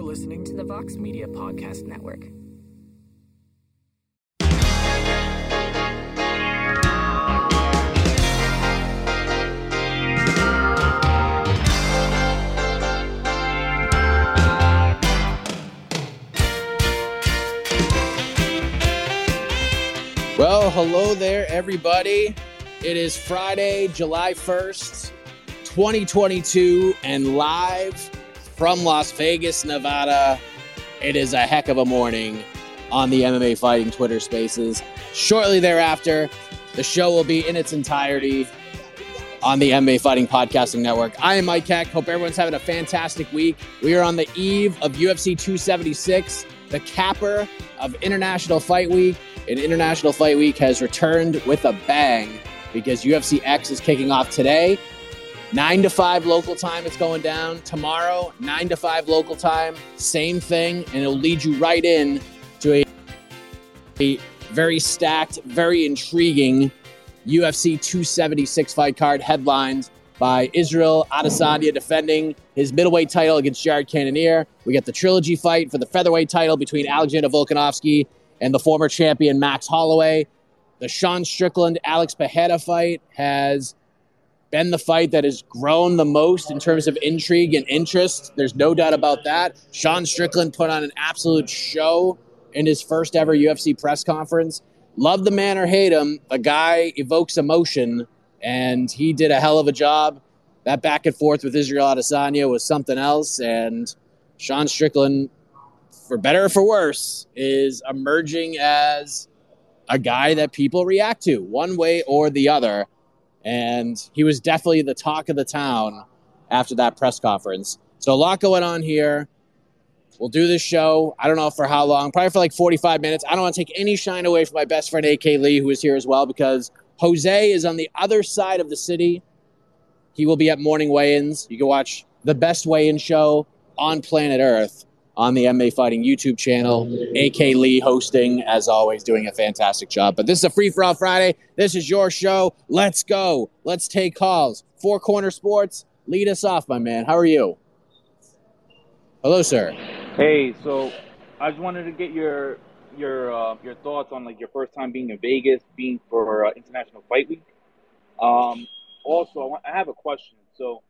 You're listening to the Vox Media Podcast Network. Well, hello there, everybody. It is Friday, July 1st, 2022, and live from Las Vegas, Nevada. It is a heck of a morning on the MMA Fighting Twitter Spaces. Shortly thereafter, the show will be in its entirety on the MMA Fighting Podcasting Network. I am Mike Heck. Hope everyone's having a fantastic week. We are on the eve of UFC 276, the capper of International Fight Week. And International Fight Week has returned with a bang because UFC X is kicking off today. 9 to 5 local time, it's going down. Tomorrow, 9 to 5 local time, same thing. And it'll lead you right in to a, a very stacked, very intriguing UFC 276 fight card headlined by Israel Adesanya defending his middleweight title against Jared Cannonier. We got the trilogy fight for the featherweight title between Alexander Volkanovski and the former champion Max Holloway. The Sean Strickland Alex Pereira fight has been the fight that has grown the most in terms of intrigue and interest. There's no doubt about that. Sean Strickland put on an absolute show in his first ever UFC press conference. Love the man or hate him, the guy evokes emotion, and he did a hell of a job. That back and forth with Israel Adesanya was something else, and Sean Strickland for better or for worse, is emerging as a guy that people react to one way or the other. And he was definitely the talk of the town after that press conference. So a lot going on here. We'll do this show. I don't know for how long, probably for like 45 minutes. I don't want to take any shine away from my best friend AK Lee, who is here as well, because Jose is on the other side of the city. He will be at morning weigh-ins. You can watch the best weigh-in show on planet Earth on the MMA Fighting YouTube channel. AK Lee hosting, as always, doing a fantastic job. But this is a free for all Friday. This is your show. Let's go. Let's take calls. Four Corner Sports, lead us off, my man. How are you? Hello, sir. Hey, so I just wanted to get your your uh, your thoughts on like your first time being in Vegas, being for uh, International Fight Week. Um, also, I, want, I have a question. So,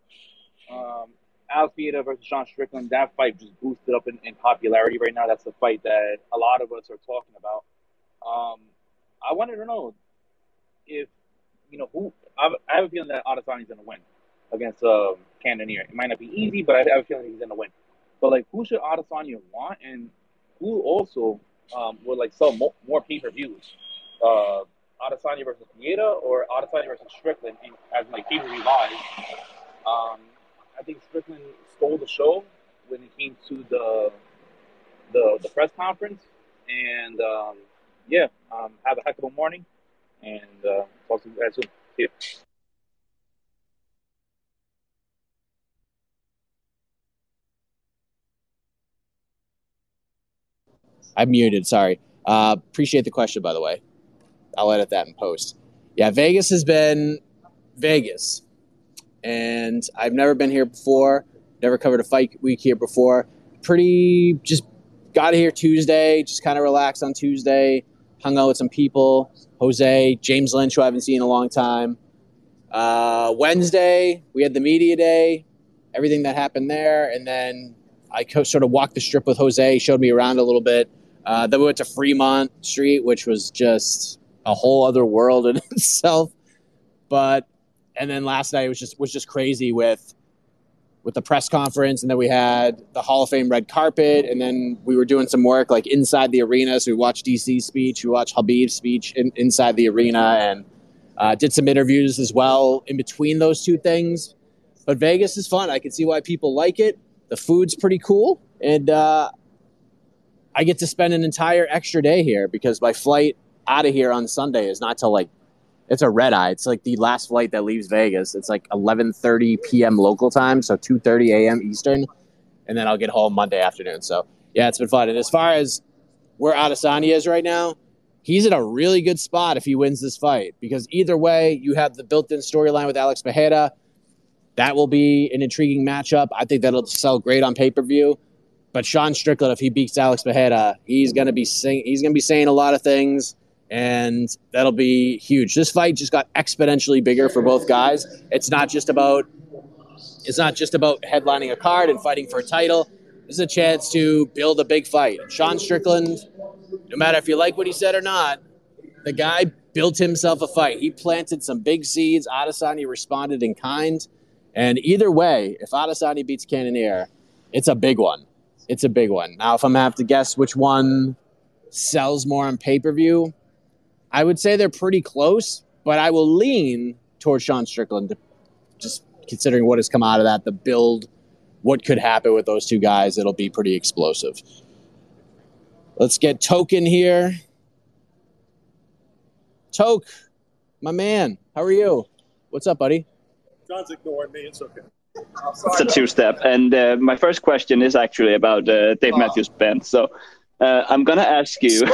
um, Alex versus Sean Strickland, that fight just boosted up in, in, popularity right now. That's the fight that a lot of us are talking about. Um, I wanted to know if, you know, who, I, I have a feeling that Adesanya is going to win against uh, Cannonier. It might not be easy, but I have a feeling he's going to win. But, like, who should Adesanya want and who also um, would, like, sell more, more pay-per-views? Uh, Adesanya versus Pereira or Adesanya versus Strickland as, like, pay-per-view? Um, I think Strickland stole the show when it came to the the, the press conference. And um, yeah, um, have a heck of a morning. and uh, talk to you guys soon. You. I'm muted. Sorry. Uh, appreciate the question, by the way. I'll edit that in post. Yeah, Vegas has been Vegas, and I've never been here before. Never covered a fight week here before. Pretty just got here Tuesday. Just kind of relaxed on Tuesday. Hung out with some people. Jose, James Lynch, who I haven't seen in a long time. Uh, Wednesday, we had the media day. Everything that happened there, and then I co- sort of walked the strip with Jose. Showed me around a little bit. Uh, then we went to Fremont Street, which was just a whole other world in itself. But and then last night was just was just crazy with with the press conference, and then we had the Hall of Fame red carpet, and then we were doing some work like inside the arena. So we watched DC's speech, we watched Khabib's speech in, inside the arena, and uh, did some interviews as well in between those two things. But Vegas is fun. I can see why people like it. The food's pretty cool, and uh, I get to spend an entire extra day here because my flight out of here on Sunday is not till like it's a red eye. It's like the last flight that leaves Vegas. It's like 11:30 p.m. local time, so 2:30 a.m. Eastern, and then I'll get home Monday afternoon. So yeah, it's been fun. And as far as where Adesanya is right now, he's in a really good spot if he wins this fight because either way, you have the built-in storyline with Alex Pereira. That will be an intriguing matchup. I think that'll sell great on pay-per-view. But Sean Strickland, if he beats Alex Pereira, he's gonna be sing- he's gonna be saying a lot of things, and that'll be huge. This fight just got exponentially bigger for both guys. It's not just about it's not just about headlining a card and fighting for a title. This is a chance to build a big fight. Sean Strickland, no matter if you like what he said or not, the guy built himself a fight. He planted some big seeds. Adesanya responded in kind. And either way, if Adesanya beats Cannonier, it's a big one. It's a big one. Now, if I'm gonna have to guess which one sells more on pay per view, I would say they're pretty close, but I will lean towards Sean Strickland, just considering what has come out of that, the build, what could happen with those two guys. It'll be pretty explosive. Let's get Token here. Toke, my man, how are you? What's up, buddy? John's ignoring me. It's okay. It's a two-step, and uh, my first question is actually about uh, Dave Matthews Band. So uh, I'm gonna ask you.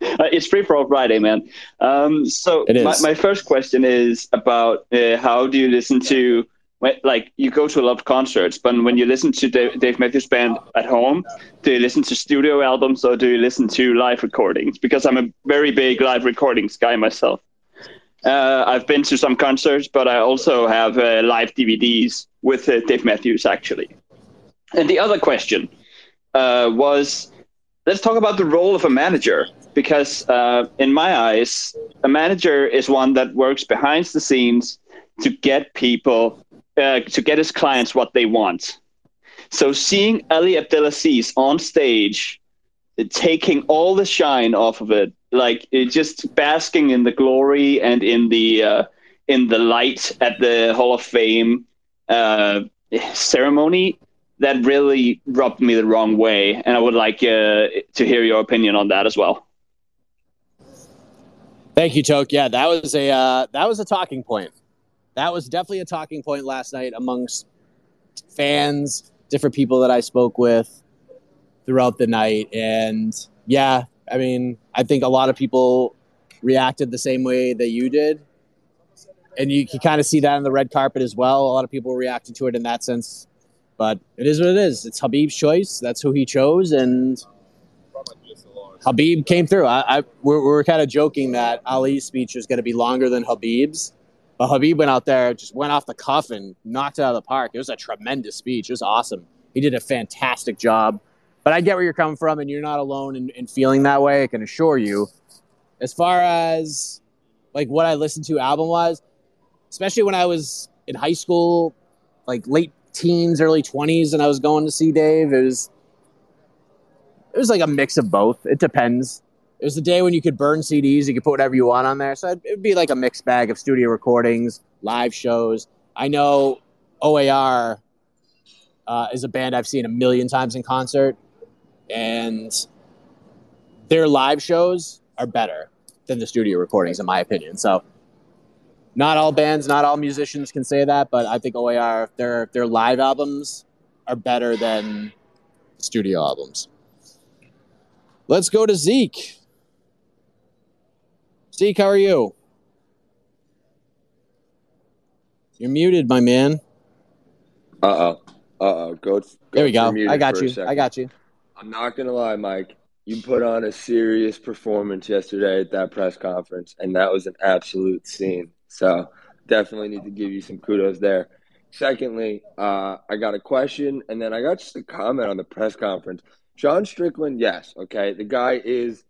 it's free for all Friday, man. Um, so. My, my first question is about uh, how do you listen to when- like you go to a lot of concerts, but when you listen to Dave, Dave Matthews Band at home, do you listen to studio albums or do you listen to live recordings? Because I'm a very big live recordings guy myself. Uh, I've been to some concerts, but I also have uh, live DVDs with uh, Dave Matthews actually. And the other question uh, was, let's talk about the role of a manager because uh, in my eyes, a manager is one that works behind the scenes to get people, uh, to get his clients what they want. So seeing Ali Abdelaziz on stage, taking all the shine off of it, like it just basking in the glory and in the uh, in the light at the Hall of Fame uh, ceremony, that really rubbed me the wrong way, and I would like uh, to hear your opinion on that as well. Thank you, Toke. Yeah, that was a uh, that was a talking point. That was definitely a talking point last night amongst fans, different people that I spoke with throughout the night, and yeah, I mean, I think a lot of people reacted the same way that you did, and you can kind of see that on the red carpet as well. A lot of people reacted to it in that sense, but it is what it is. It's Khabib's choice. That's who he chose, and Habib came through. I, I we're, we're kind of joking that Ali's speech was going to be longer than Khabib's, but Habib went out there, just went off the cuff and knocked it out of the park. It was a tremendous speech. It was awesome. He did a fantastic job. But I get where you're coming from, and you're not alone in, in feeling that way. I can assure you. As far as like what I listened to album wise, especially when I was in high school, like late teens, early twenties, and I was going to see Dave, it was it was like a mix of both. It depends. It was the day when you could burn CDs, you could put whatever you want on there. So it would be like a mixed bag of studio recordings, live shows. I know OAR uh, is a band I've seen a million times in concert, and their live shows are better. than the studio recordings, in my opinion. So, not all bands, not all musicians can say that, but I think OAR their their live albums are better than studio albums. Let's go to Zeke. Zeke, how are you? You're muted, my man. Uh oh. Uh oh. Go, go. There we go. I got you. I got you. I'm not gonna lie, Mike. You put on a serious performance yesterday at that press conference, and that was an absolute scene. So definitely need to give you some kudos there. Secondly, uh, I got a question, and then I got just a comment on the press conference. Sean Strickland, yes, okay. The guy is,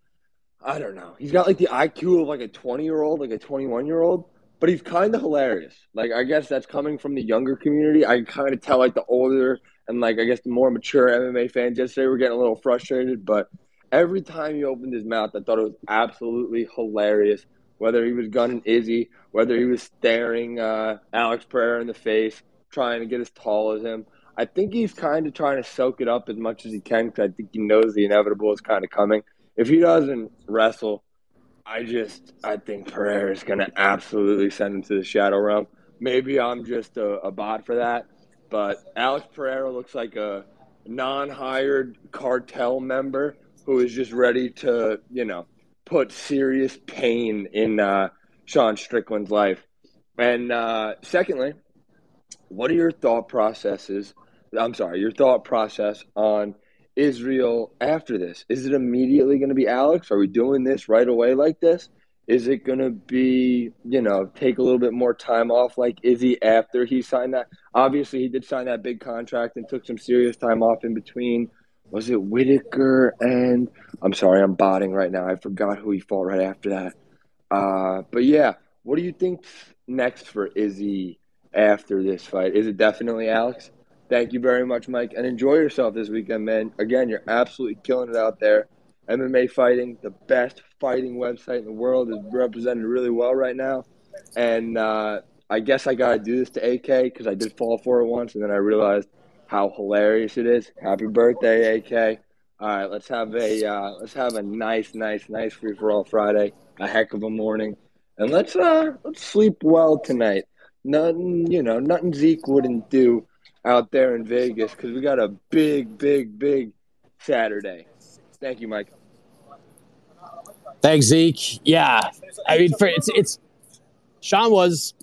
I don't know. He's got like the IQ of like a 20 year old, like a 21 year old, but he's kind of hilarious. Like I guess that's coming from the younger community. I kind of tell like the older and like I guess the more mature MMA fans yesterday were getting a little frustrated, but every time he opened his mouth, I thought it was absolutely hilarious. Whether he was gunning Izzy, whether he was staring uh, Alex Pereira in the face, trying to get as tall as him. I think he's kind of trying to soak it up as much as he can because I think he knows the inevitable is kind of coming. If he doesn't wrestle, I just I think Pereira is going to absolutely send him to the shadow realm. Maybe I'm just a, a bot for that, but Alex Pereira looks like a non-hired cartel member who is just ready to, you know, put serious pain in uh, Sean Strickland's life. And uh, secondly, what are your thought processes? I'm sorry, your thought process on Israel after this? Is it immediately going to be Alex? Are we doing this right away like this? Is it going to be, you know, take a little bit more time off like Izzy after he signed that? Obviously, he did sign that big contract and took some serious time off in between. Was it Whittaker and I'm sorry, I'm botting right now. I forgot who he fought right after that. Uh, but yeah, what do you think next for Izzy after this fight? Is it definitely Alex? Thank you very much, Mike, and enjoy yourself this weekend, man. Again, you're absolutely killing it out there. MMA fighting, the best fighting website in the world, is represented really well right now. And uh, I guess I gotta do this to AK because I did fall for it once, and then I realized how hilarious it is. Happy birthday, AK! All right, let's have a uh, let's have a nice, nice, nice free for all Friday. A heck of a morning, and let's uh let's sleep well tonight. Nothing, you know, nothing Zeke wouldn't do out there in Vegas because we got a big, big, big Saturday. Thank you, Mike. Thanks, Zeke. Yeah, I mean, for, it's it's Sean was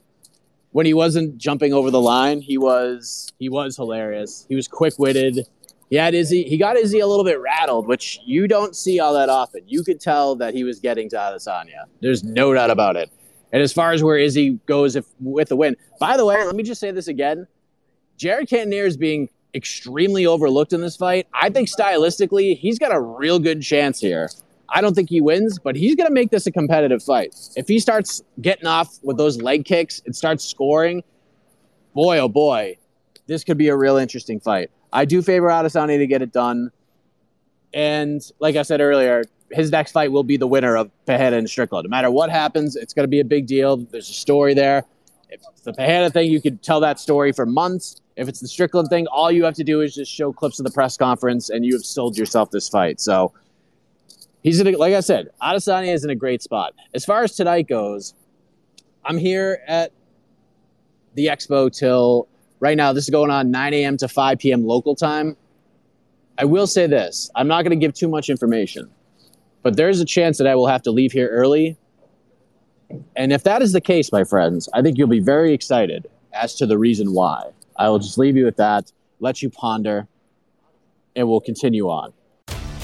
when he wasn't jumping over the line. He was he was hilarious. He was quick witted. He had Izzy. He got Izzy a little bit rattled, which you don't see all that often. You could tell that he was getting to Adesanya. There's no doubt about it. And as far as where Izzy goes if with the win, by the way, let me just say this again. Jared Cannonier is being extremely overlooked in this fight. I think stylistically, he's got a real good chance here. I don't think he wins, but he's going to make this a competitive fight. If he starts getting off with those leg kicks and starts scoring, boy, oh boy, this could be a real interesting fight. I do favor Adesanya to get it done. And like I said earlier, his next fight will be the winner of Pereira and Strickland. No matter what happens, it's going to be a big deal. There's a story there. If it's the Pereira thing, you could tell that story for months. If it's the Strickland thing, all you have to do is just show clips of the press conference, and you have sold yourself this fight. So he's in a, like I said, Adesanya is in a great spot. As far as tonight goes, I'm here at the expo till right now. This is going on 9 a.m. to 5 p.m. local time. I will say this: I'm not going to give too much information, but there's a chance that I will have to leave here early. And if that is the case, my friends, I think you'll be very excited as to the reason why. I will just leave you with that, let you ponder, and we'll continue on.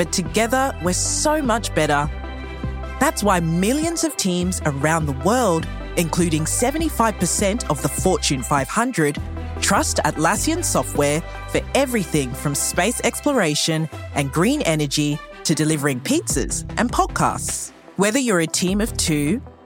but together we're so much better. That's why millions of teams around the world, including 75% of the Fortune 500, trust Atlassian software for everything from space exploration and green energy to delivering pizzas and podcasts. Whether you're a team of two,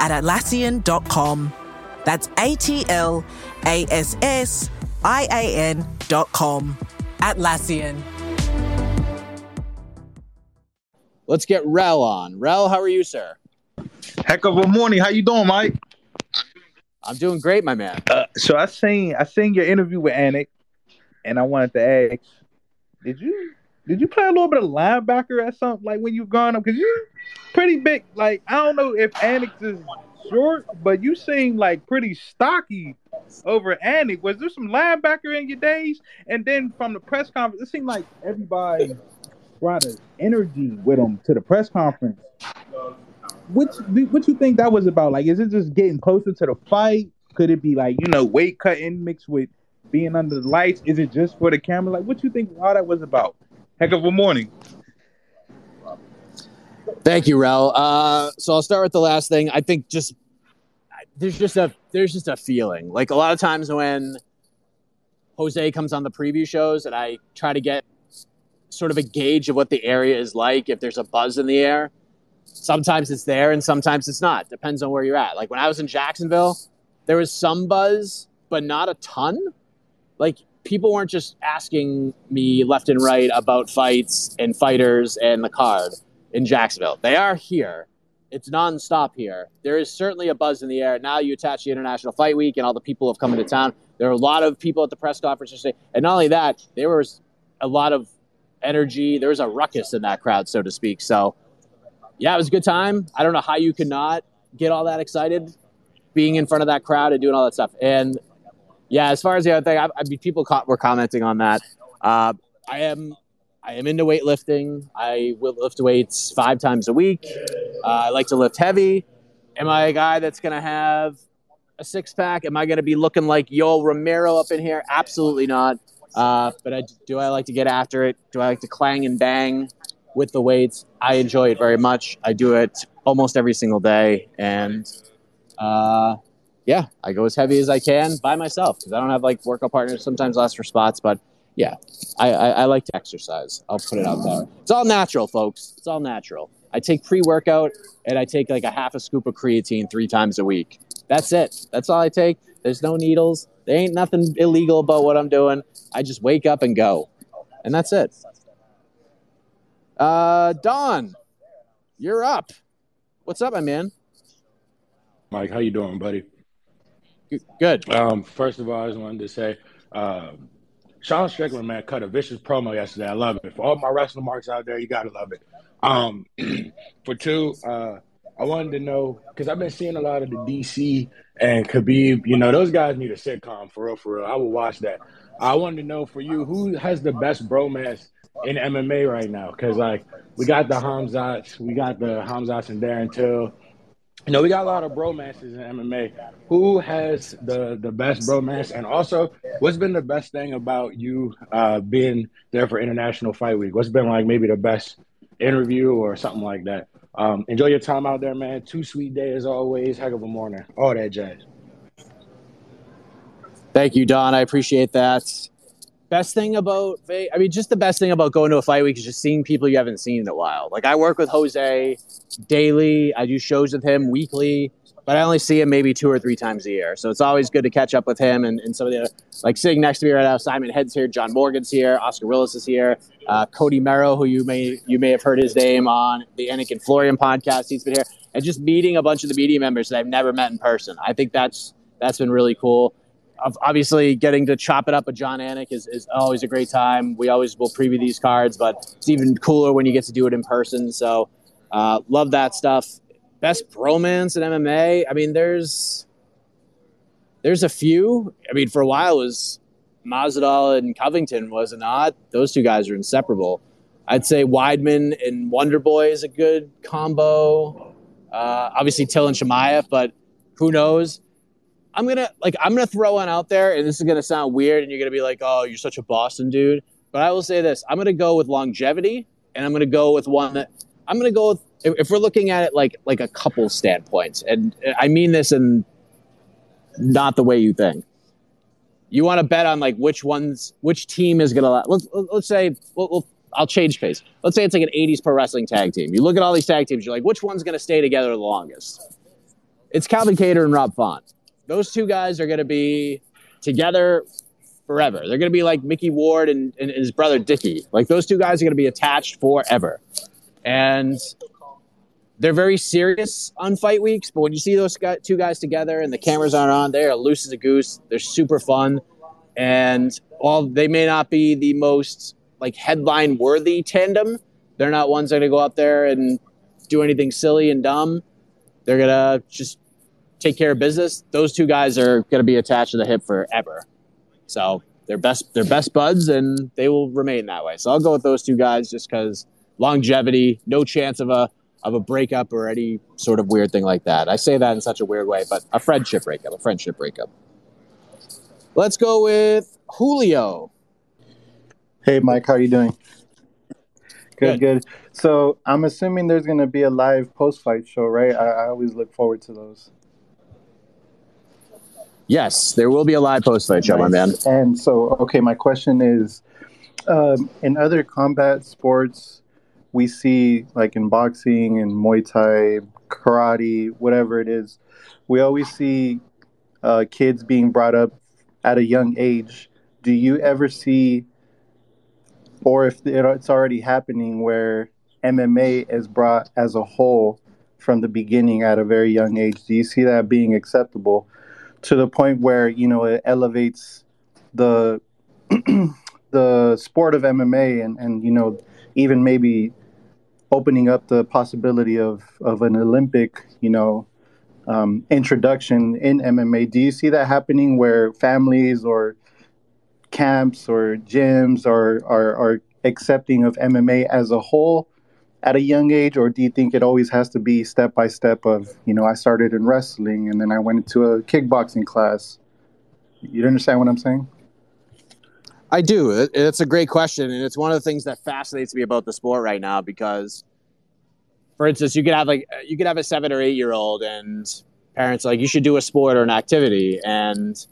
at Atlassian.com. That's A T L A S S I A N.com. Atlassian. Let's get Rel on. Rel, how are you, sir? Heck of a morning. How you doing, Mike? I'm doing great, my man. Uh, so I seen I seen your interview with Anik, and I wanted to ask, did you did you play a little bit of linebacker or something like when you've gone up? Because you're pretty big. Like I don't know if Anik is short, but you seem like pretty stocky over Anik. Was there some linebacker in your days? And then from the press conference, it seemed like everybody brought an energy with them to the press conference. Which what you think that was about? Like, is it just getting closer to the fight? Could it be like you know weight cutting mixed with being under the lights? Is it just for the camera? Like, what you think all that was about? Heck of a morning. Thank you, Rel. Uh, so I'll start with the last thing. I think just there's just a there's just a feeling. Like a lot of times when Jose comes on the preview shows, and I try to get sort of a gauge of what the area is like, if there's a buzz in the air. Sometimes it's there, and sometimes it's not. Depends on where you're at. Like when I was in Jacksonville, there was some buzz, but not a ton. Like people weren't just asking me left and right about fights and fighters and the card in Jacksonville. They are here. It's nonstop here. There is certainly a buzz in the air. Now you attach the International Fight Week and all the people have come into town. There are a lot of people at the press conference today. And not only that, there was a lot of energy. There was a ruckus in that crowd, so to speak. So, yeah, it was a good time. I don't know how you could not get all that excited being in front of that crowd and doing all that stuff. And yeah, as far as the other thing, I, I mean, people were commenting on that. Uh, I am I am into weightlifting. I will lift weights five times a week. Uh, I like to lift heavy. Am I a guy that's going to have a six pack? Am I going to be looking like Yoel Romero up in here? Absolutely not. Uh, but I, do I like to get after it? Do I like to clang and bang with the weights? I enjoy it very much. I do it almost every single day. And uh, yeah, I go as heavy as I can by myself because I don't have like workout partners. Sometimes last for spots, but yeah, I, I, I, like to exercise. I'll put it out there. It's all natural, folks. It's all natural. I take pre workout and I take like a half a scoop of creatine three times a week. That's it. That's all I take. There's no needles. There ain't nothing illegal about what I'm doing. I just wake up and go. And that's it. Uh, Don, you're up. What's up, my man? Mike, how you doing, buddy? Good. Um, first of all, I just wanted to say, um, Sean Strickland, man, cut a vicious promo yesterday. I love it. For all my wrestling marks out there, you gotta love it. Um, for two, uh, I wanted to know because I've been seeing a lot of the DC and Khabib. You know, those guys need a sitcom for real, for real. I will watch that. I wanted to know for you, who has the best bromance in MMA right now because like we got the Hamzats, we got the Hamzats and Darren Till. You know, we got a lot of bromances in MMA. Who has the the best bromance? And also, what's been the best thing about you uh, being there for International Fight Week? What's been like maybe the best interview or something like that? Um, enjoy your time out there, man. Two sweet days as always. Heck of a morning. All that jazz. Thank you, Don. I appreciate that. Best thing about, I mean, just the best thing about going to a fight week is just seeing people you haven't seen in a while. Like I work with Jose daily. I do shows with him weekly, but I only see him maybe two or three times a year. So it's always good to catch up with him and, and some of the other, like sitting next to me right now. Simon Head's here, John Morgan's here, Oscar Willis is here, uh, Cody Merrow, who you may you may have heard his name on the Anik and Florian podcast. He's been here, and just meeting a bunch of the media members that I've never met in person. I think that's that's been really cool obviously getting to chop it up with Jon Anik is, is always a great time. We always will preview these cards, but it's even cooler when you get to do it in person. So uh, love that stuff. Best bromance in MMA. I mean, there's there's a few. I mean, for a while it was Masvidal and Covington, was it not? Those two guys are inseparable. I'd say Weidman and Wonder Boy is a good combo. Uh, obviously Till and Chimaev, but who knows? I'm gonna like I'm gonna throw one out there, and this is gonna sound weird, and you're gonna be like, "Oh, you're such a Boston dude." But I will say this: I'm gonna go with longevity, and I'm gonna go with one that I'm gonna go with. If, we're looking at it like like a couple standpoints, and I mean this in not the way you think. You want to bet on like which ones, which team is gonna. Let's let's say we'll, we'll, I'll change pace. Let's say it's like an '80s pro wrestling tag team. You look at all these tag teams, you're like, which one's gonna stay together the longest? It's Calvin Kattar and Rob Font those two guys are going to be together forever. They're going to be like Micky Ward and, and his brother Dicky. Like those two guys are going to be attached forever. And they're very serious on fight weeks, but when you see those two guys together and the cameras aren't on, they're loose as a goose. They're super fun. And while they may not be the most like headline worthy tandem, they're not ones that are going to go out there and do anything silly and dumb. They're going to just take care of business, those two guys are going to be attached to the hip forever. So they're best they're best buds, and they will remain that way. So I'll go with those two guys just because longevity, no chance of a of a breakup or any sort of weird thing like that. I say that in such a weird way, but a friendship breakup, a friendship breakup. Let's go with Julio. Hey, Mike, how are you doing? Good, good. good. So I'm assuming there's going to be a live post-fight show, right? I, I always look forward to those. Yes, there will be a live post fight show, nice. my man. And so, okay, my question is um, in other combat sports, we see, like in boxing and Muay Thai, karate, whatever it is, we always see uh, kids being brought up at a young age. Do you ever see, or if it's already happening, where MMA is brought as a whole from the beginning at a very young age? Do you see that being acceptable? To the point where you know it elevates the the sport of MMA and and you know even maybe opening up the possibility of of an Olympic you know um, introduction in MMA. Do you see that happening where families or camps or gyms are are, are accepting of MMA as a whole at a young age, or do you think it always has to be step by step of, you know, I started in wrestling and then I went into a kickboxing class? You understand what I'm saying? I do. It's a great question, and it's one of the things that fascinates me about the sport right now because, for instance, you could have like you could have a seven or eight year old, and parents like you should do a sport or an activity, and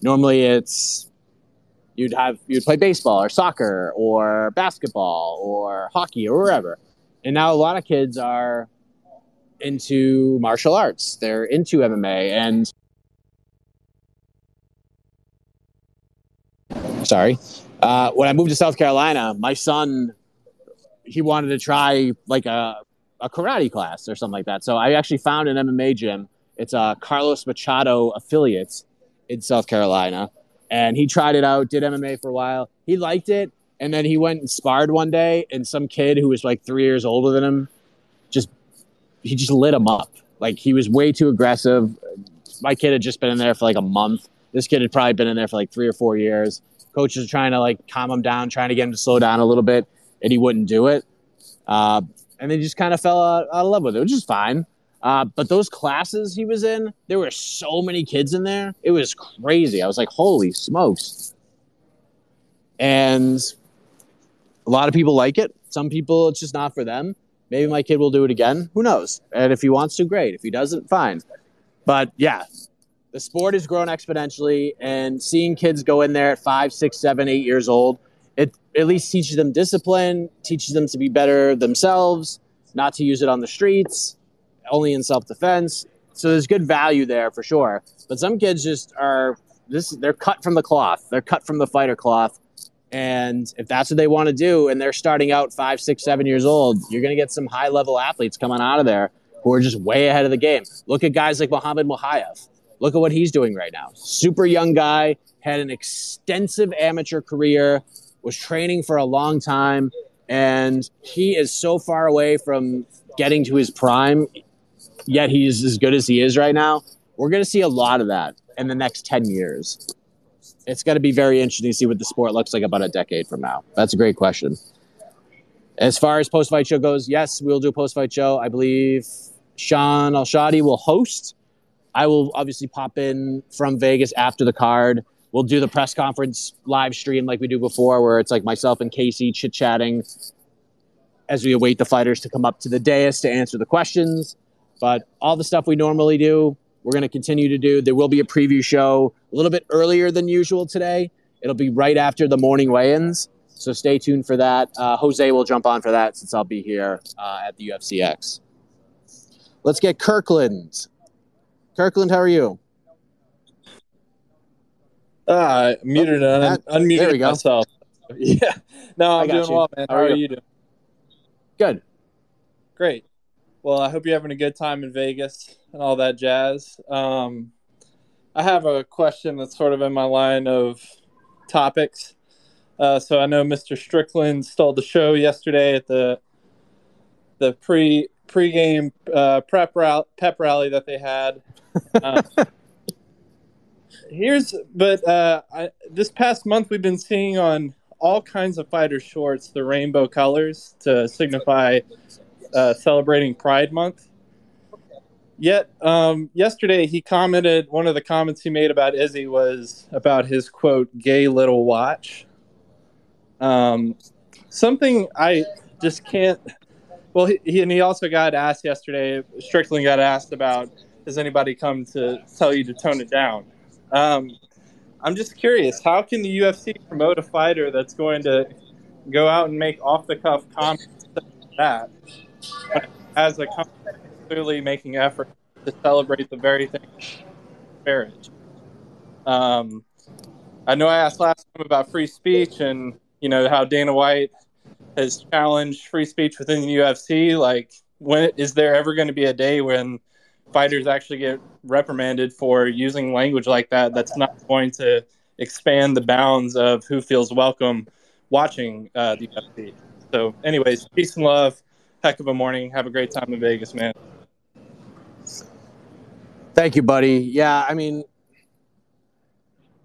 normally it's you'd have you'd play baseball or soccer or basketball or hockey or wherever and now a lot of kids are into martial arts. They're into MMA and sorry. Uh, when I moved to South Carolina, my son he wanted to try like a, a karate class or something like that. So I actually found an MMA gym. It's a Carlos Machado affiliate in South Carolina. And he tried it out, did MMA for a while. He liked it. And then he went and sparred one day, and some kid who was like three years older than him just he just lit him up. Like he was way too aggressive. My kid had just been in there for like a month. This kid had probably been in there for like three or four years. Coaches are trying to like calm him down, trying to get him to slow down a little bit, and he wouldn't do it. Uh, and then just kind of fell out, out of love with it, which is fine. Uh, but those classes he was in, there were so many kids in there. It was crazy. I was like, holy smokes. And a lot of people like it. Some people, it's just not for them. Maybe my kid will do it again. Who knows? And if he wants to, great. If he doesn't, fine. But yeah, the sport has grown exponentially, and seeing kids go in there at five, six, seven, eight years old, it at least teaches them discipline, teaches them to be better themselves, not to use it on the streets, only in self defense. So there's good value there for sure. But some kids just are this they're cut from the cloth. They're cut from the fighter cloth. And if that's what they want to do, and they're starting out five, six, seven years old, you're going to get some high level athletes coming out of there who are just way ahead of the game. Look at guys like Muhammad Mokaev. Look at what he's doing right now. Super young guy, had an extensive amateur career, was training for a long time, and he is so far away from getting to his prime, yet he's as good as he is right now. We're going to see a lot of that in the next 10 years it's going to be very interesting to see what the sport looks like about a decade from now. That's a great question. As far as post fight show goes, yes, we'll do a post fight show. I believe Shaun Al-Shatti will host. I will obviously pop in from Vegas after the card. We'll do the press conference live stream like we do before, where it's like myself and Casey chit chatting as we await the fighters to come up to the dais to answer the questions. But all the stuff we normally do, we're going to continue to do. There will be a preview show a little bit earlier than usual today. It'll be right after the morning weigh-ins, so stay tuned for that. Uh, Jose will jump on for that since I'll be here uh, at the UFCX. Let's get Kirkland. Kirkland, how are you? Uh, muted Oh, and un- unmuted there we go. myself. Yeah. No, I'm doing you. well, man. How How, are are you? you doing? Good. Great. Well, I hope you're having a good time in Vegas and all that jazz. Um, I have a question that's sort of in my line of topics. Uh, so I know Mr. Strickland stole the show yesterday at the the pre pregame uh, prep rally, pep rally that they had. Uh, here's but uh, I, this past month we've been seeing on all kinds of fighter shorts the rainbow colors to signify uh, celebrating Pride Month. Yet um, yesterday he commented one of the comments he made about Izzy was about his quote gay little watch. Um, something I just can't. Well, he, he and he also got asked yesterday. Strickland got asked about has anybody come to tell you to tone it down? Um, I'm just curious, how can the UFC promote a fighter that's going to go out and make off the cuff comments like that it a company clearly making effort to celebrate the very thing marriage? Um, I know I asked last time about free speech and you know how Dana White has challenged free speech within the UFC. Like, when is there ever going to be a day when fighters actually get reprimanded for using language like that? That's not going to expand the bounds of who feels welcome watching uh, the UFC. So, anyways, peace and love. Heck of a morning. Have a great time in Vegas, man. Thank you, buddy. Yeah, I mean,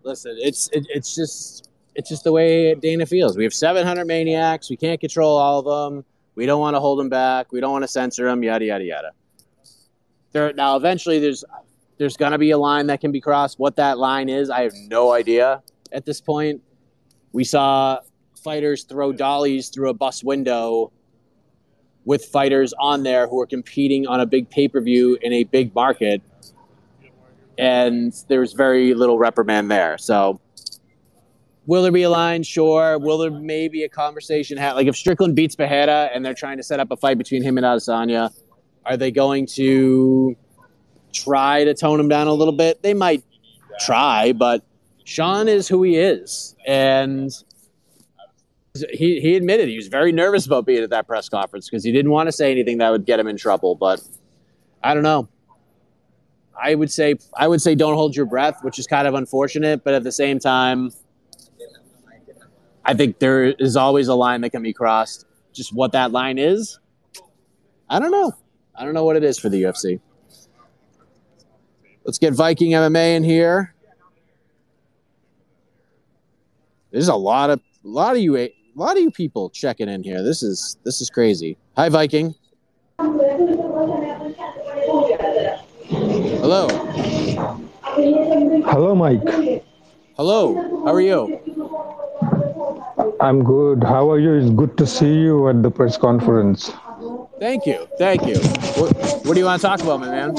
listen, it's it, it's just it's just the way Dana feels. We have 700 maniacs. We can't control all of them. We don't want to hold them back. We don't want to censor them. Yada yada yada. There now, eventually, there's there's gonna be a line that can be crossed. What that line is, I have no idea at this point. We saw fighters throw dollies through a bus window with fighters on there who are competing on a big pay per view in a big market and there's very little reprimand there. So, will there be a line? Sure. Will there maybe a conversation? Ha- like if Strickland beats Pereira and they're trying to set up a fight between him and Adesanya, are they going to try to tone him down a little bit? They might try, but Sean is who he is, and he he admitted he was very nervous about being at that press conference because he didn't want to say anything that would get him in trouble. But I don't know. I would say I would say don't hold your breath, which is kind of unfortunate, but at the same time, I think there is always a line that can be crossed. Just what that line is, I don't know. I don't know what it is for the UFC. Let's get Viking MMA in here. There's a lot of a lot of you a lot of you people checking in here. This is this is crazy. Hi Viking. Hello. Hello, Mike. Hello. How are you? I'm good. How are you? It's good to see you at the press conference. Thank you. Thank you. What, what do you want to talk about, my man?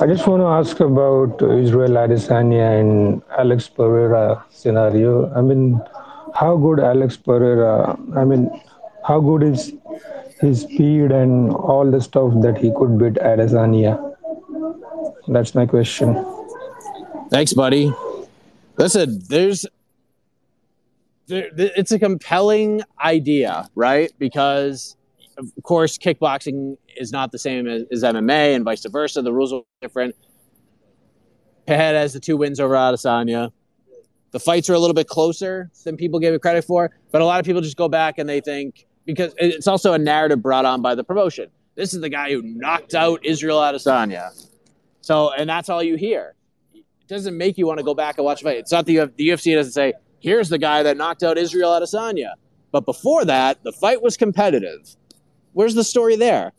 I just want to ask about Israel Adesanya and Alex Pereira scenario. I mean, how good Alex Pereira? I mean, how good is his speed and all the stuff that he could beat Adesanya? That's my question. Thanks, buddy. Listen, there's there, it's a compelling idea, right? Because of course, kickboxing is not the same as, as MMA and vice versa. The rules are different. Pereira has the two wins over Adesanya. The fights are a little bit closer than people gave it credit for, but a lot of people just go back and they think because it's also a narrative brought on by the promotion. This is the guy who knocked out Israel Adesanya. So, and that's all you hear. It doesn't make you want to go back and watch a fight. It's not the, the UFC doesn't say, here's the guy that knocked out Israel Adesanya. But before that, the fight was competitive. Where's the story there?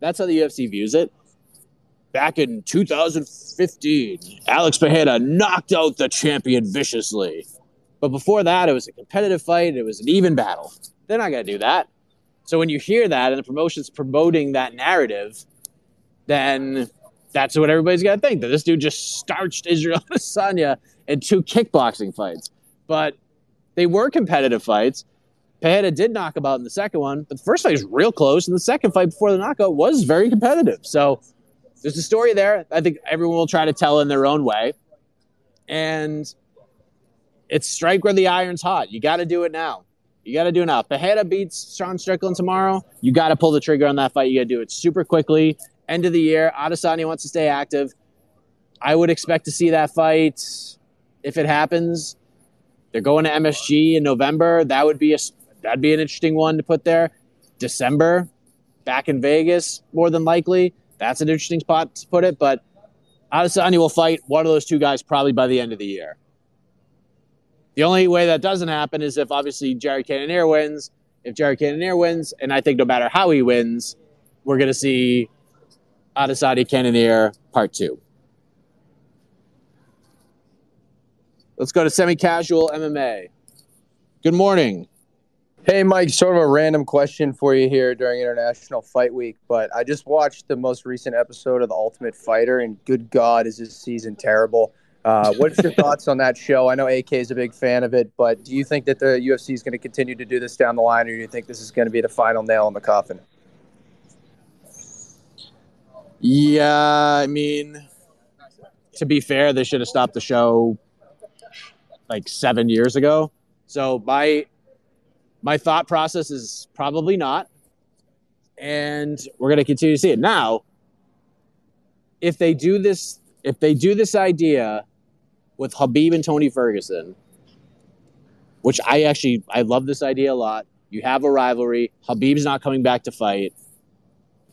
That's how the UFC views it. Back in 2015, Alex Pereira knocked out the champion viciously. But before that, it was a competitive fight. It was an even battle. They're not going to do that. So when you hear that and the promotion's promoting that narrative, then that's what everybody's got to think that this dude just starched Israel Adesanya in two kickboxing fights. But they were competitive fights. Pereira did knock out in the second one, but the first fight was real close, and the second fight before the knockout was very competitive. So there's a story there. I think everyone will try to tell in their own way. And it's strike where the iron's hot. You got to do it now. You got to do it now. Pereira beats Sean Strickland tomorrow, you got to pull the trigger on that fight. You got to do it super quickly. End of the year. Adesanya wants to stay active. I would expect to see that fight if it happens. They're going to MSG in November. That would be a That'd be an interesting one to put there. December, back in Vegas, more than likely. That's an interesting spot to put it. But Adesanya will fight one of those two guys probably by the end of the year. The only way that doesn't happen is if obviously Jared Cannonier wins. If Jared Cannonier wins, and I think no matter how he wins, we're going to see Adesanya Cannonier part two. Let's go to semi casual MMA. Good morning. Hey, Mike, sort of a random question for you here during International Fight Week, but I just watched the most recent episode of The Ultimate Fighter, and good God, is this season terrible. Uh, what's your thoughts on that show? I know AK is a big fan of it, but do you think that the UFC is going to continue to do this down the line, or do you think this is going to be the final nail in the coffin? Yeah, I mean, to be fair, they should have stopped the show like seven years ago. So my my thought process is probably not. And we're going to continue to see it. Now, if they do this, if they do this idea with Khabib and Tony Ferguson, which I actually I love this idea a lot. You have a rivalry. Khabib's not coming back to fight.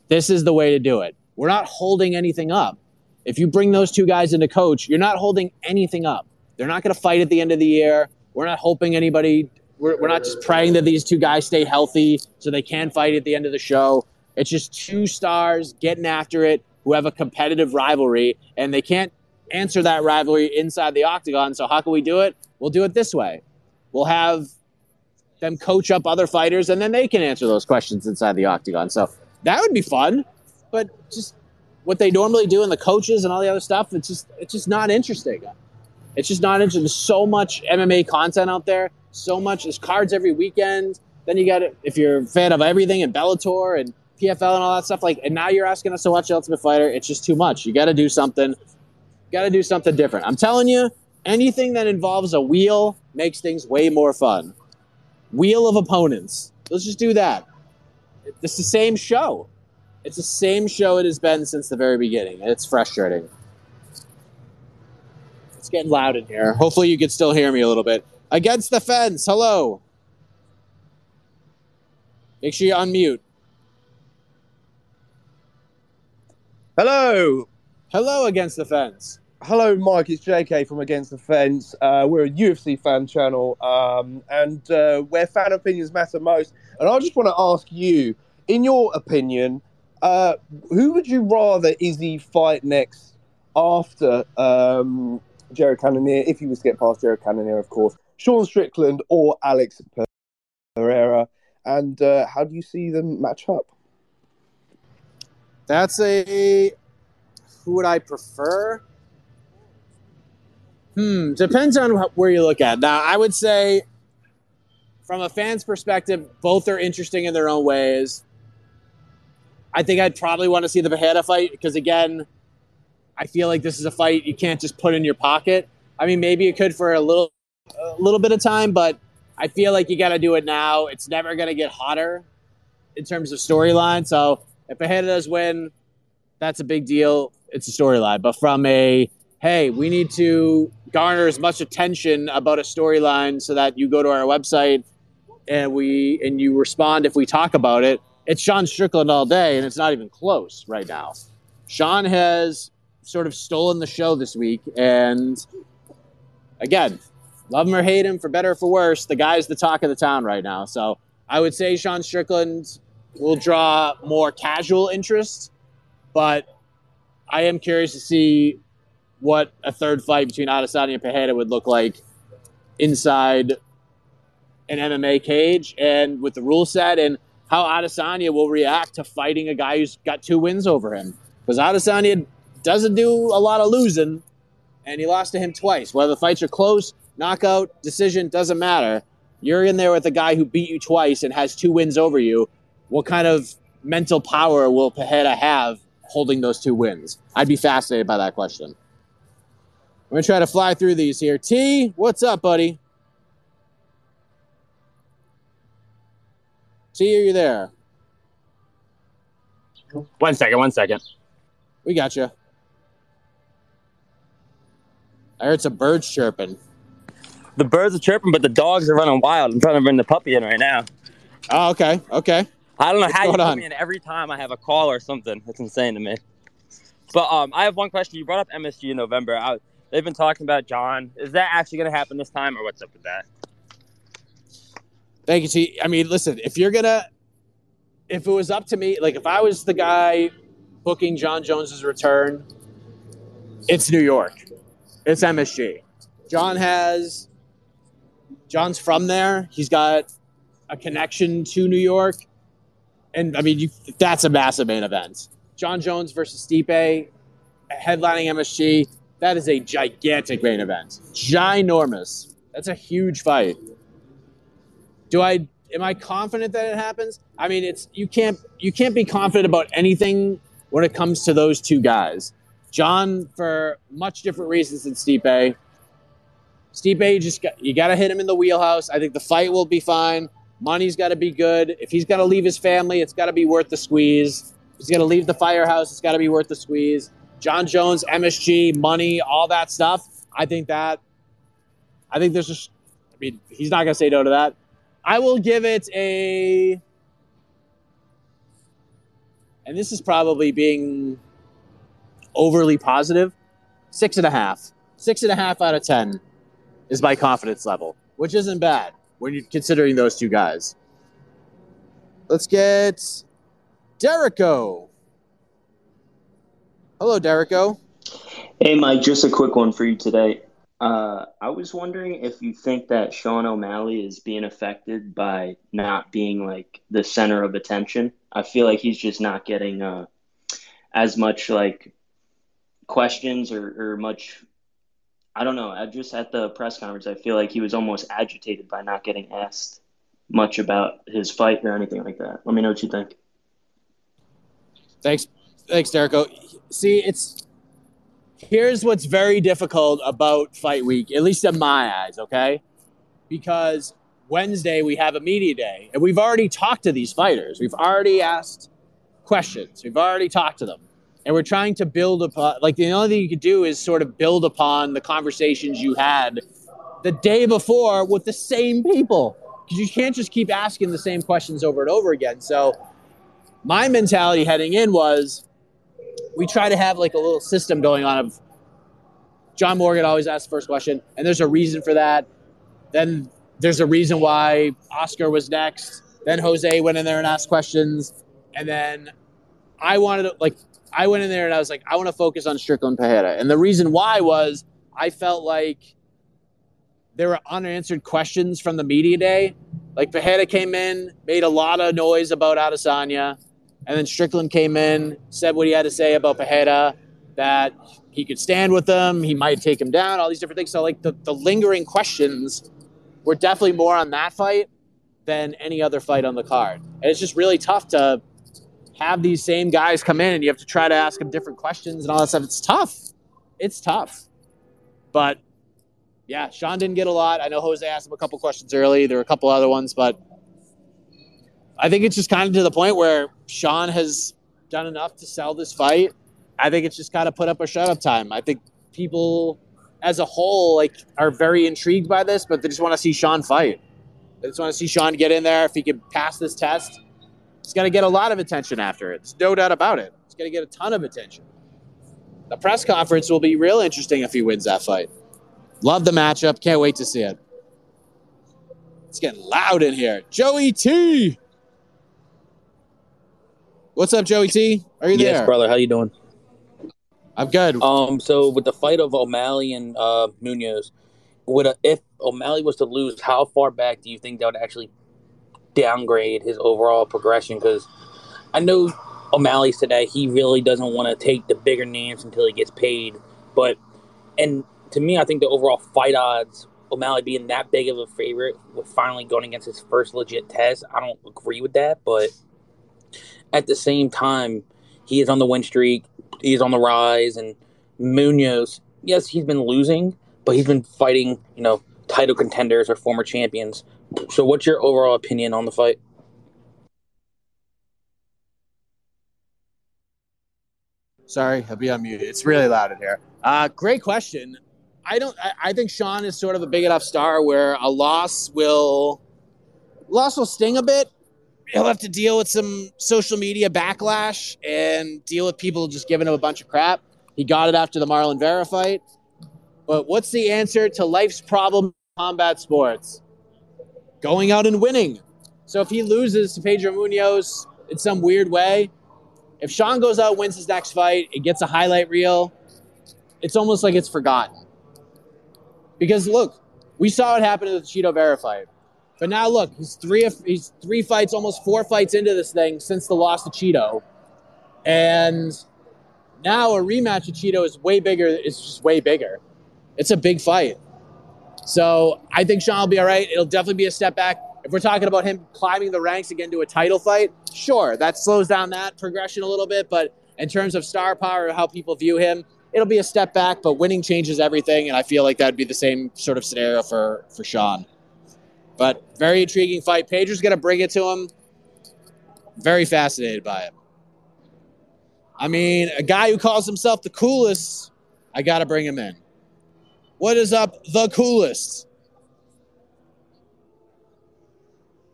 This is the way to do it. We're not holding anything up. If you bring those two guys into coach, you're not holding anything up. They're not going to fight at the end of the year. We're not hoping anybody we're, we're not just praying that these two guys stay healthy so they can fight at the end of the show. It's just two stars getting after it who have a competitive rivalry, and they can't answer that rivalry inside the octagon. So, how can we do it? We'll do it this way. We'll have them coach up other fighters, and then they can answer those questions inside the octagon. So, that would be fun, but just what they normally do and the coaches and all the other stuff, it's just it's just not interesting. It's just not interesting. There's so much MMA content out there so much. There's cards every weekend. Then you got it if you're a fan of everything and Bellator and PFL and all that stuff. Like, and now you're asking us to watch Ultimate Fighter. It's just too much. You got to do something. Got to do something different. I'm telling you, anything that involves a wheel makes things way more fun. Wheel of opponents. Let's just do that. It's the same show. It's the same show it has been since the very beginning. It's frustrating. It's getting loud in here. Hopefully, you can still hear me a little bit. Against the fence. Hello. Make sure you unmute. Hello. Hello, against the fence. hello, Mike. It's JK from Against the Fence. Uh, we're a UFC fan channel, um, and uh, where fan opinions matter most. And I just want to ask you, in your opinion, uh, who would you rather Izzy fight next after um, Jared Cannonier, if he was to get past Jared Cannonier, of course, Sean Strickland or Alex Pereira? And uh, how do you see them match up? That's a. Who would I prefer? Hmm. Depends on wh- where you look at. Now, I would say, from a fan's perspective, both are interesting in their own ways. I think I'd probably want to see the Pereira fight because, again, I feel like this is a fight you can't just put in your pocket. I mean, maybe it could for a little, a little bit of time, but I feel like you got to do it now. It's never going to get hotter in terms of storyline. So if Pereira does win, that's a big deal. It's a storyline. But from a hey, we need to garner as much attention about a storyline so that you go to our website and we and you respond if we talk about it. It's Sean Strickland all day, and it's not even close right now. Sean has sort of stolen the show this week, and again, love him or hate him, for better or for worse, the guy's the talk of the town right now. So I would say Sean Strickland will draw more casual interest, but I am curious to see what a third fight between Adesanya and Pereira would look like inside an MMA cage and with the rule set and how Adesanya will react to fighting a guy who's got two wins over him. Because Adesanya doesn't do a lot of losing, and he lost to him twice. Whether the fights are close, knockout, decision, doesn't matter. You're in there with a guy who beat you twice and has two wins over you. What kind of mental power will Pereira have holding those two wins? I'd be fascinated by that question. I'm going to try to fly through these here. T, what's up, buddy? T, are you there? One second, one second. We got you. I heard some birds chirping. The birds are chirping, but the dogs are running wild. I'm trying to bring the puppy in right now. Oh, okay, okay. I don't know What's how you going put on? me in every time I have a call or something. It's insane to me. But um, I have one question. You brought up MSG in November. I, they've been talking about Jon. Is that actually going to happen this time, or what's up with that? Thank you, I mean, listen, if you're gonna, if it was up to me, like if I was the guy booking Jon Jones's return, it's New York, it's MSG. Jon has, Jon's from there. He's got a connection to New York, and I mean, you, that's a massive main event. Jon Jones versus Stipe, headlining MSG. That is a gigantic main event, ginormous. That's a huge fight. Do I am I confident that it happens? I mean, it's you can't you can't be confident about anything when it comes to those two guys. John for much different reasons than Stipe. Stipe just got, you got to hit him in the wheelhouse. I think the fight will be fine. Money's got to be good. If he's got to leave his family, it's got to be worth the squeeze. If he's got to leave the firehouse. It's got to be worth the squeeze. Jon Jones, MSG, money, all that stuff. I think that. I think there's just. I mean, he's not going to say no to that. I will give it a. And this is probably being overly positive. Six and a half. Six and a half out of ten is my confidence level, which isn't bad when you're considering those two guys. Let's get Derico. Hello, Derico. Hey, Mike, just a quick one for you today. Uh, I was wondering if you think that Sean O'Malley is being affected by not being like the center of attention. I feel like he's just not getting uh, as much like questions or, or much. I don't know. I just at the press conference, I feel like he was almost agitated by not getting asked much about his fight or anything like that. Let me know what you think. Thanks, thanks, Derico. See, it's here's what's very difficult about fight week, at least in my eyes. Okay, because Wednesday we have a media day, and we've already talked to these fighters. We've already asked questions. We've already talked to them, and we're trying to build upon. Like the only thing you could do is sort of build upon the conversations you had the day before with the same people, because you can't just keep asking the same questions over and over again. So my mentality heading in was we try to have like a little system going on of John Morgan always asks the first question, and there's a reason for that. Then there's a reason why Oscar was next. Then Jose went in there and asked questions, and then I wanted to like I went in there and I was like, I want to focus on Strickland Pereira, and the reason why was I felt like there were unanswered questions from the media day. Like Pereira came in, made a lot of noise about Adesanya, and then Strickland came in, said what he had to say about Pereira, that he could stand with him, he might take him down, all these different things. So like the, the lingering questions were definitely more on that fight than any other fight on the card. And it's just really tough to have these same guys come in and you have to try to ask them different questions and all that stuff. It's tough. It's tough. But yeah, Sean didn't get a lot. I know Jose asked him a couple questions early. There were a couple other ones, but I think it's just kind of to the point where Sean has done enough to sell this fight. I think it's just kind of put up a shut up time. I think people as a whole like are very intrigued by this, but they just want to see Sean fight. They just want to see Sean get in there. If he can pass this test, he's going to get a lot of attention after it. There's no doubt about it. He's going to get a ton of attention. The press conference will be real interesting if he wins that fight. Love the matchup. Can't wait to see it. It's getting loud in here. Joey T. What's up, Joey T? Are you there? yes, brother. How you doing? I'm good. Um, so with the fight of O'Malley and uh, Munhoz, would a, if O'Malley was to lose, how far back do you think that would actually downgrade his overall progression? Because I know O'Malley said that he really doesn't want to take the bigger names until he gets paid. But and to me, I think the overall fight odds, O'Malley being that big of a favorite with finally going against his first legit test, I don't agree with that. But at the same time, he is on the win streak. He is on the rise, and Munhoz, yes, he's been losing, but he's been fighting, you know, title contenders or former champions. So, what's your overall opinion on the fight? Sorry, I'll be on mute. It's really loud in here. Uh, great question. I don't. I, I think Sean is sort of a big enough star where a loss will loss will sting a bit. He'll have to deal with some social media backlash and deal with people just giving him a bunch of crap. He got it after the Marlon Vera fight. But what's the answer to life's problem combat sports? Going out and winning. So if he loses to Pedro Munhoz in some weird way, if Sean goes out, wins his next fight, it gets a highlight reel, it's almost like it's forgotten. Because look, we saw what happened with the Chito Vera fight. But now look, he's three he's three fights, almost four fights into this thing since the loss to Chito. And now a rematch of Chito is way bigger, it's just way bigger. It's a big fight. So I think Sean will be all right. It'll definitely be a step back. If we're talking about him climbing the ranks again to a title fight, sure, that slows down that progression a little bit. But in terms of star power how people view him, it'll be a step back. But winning changes everything, and I feel like that'd be the same sort of scenario for for Sean. But very intriguing fight. Pedro's going to bring it to him. Very fascinated by it. I mean, a guy who calls himself the coolest, I got to bring him in. What is up, the coolest?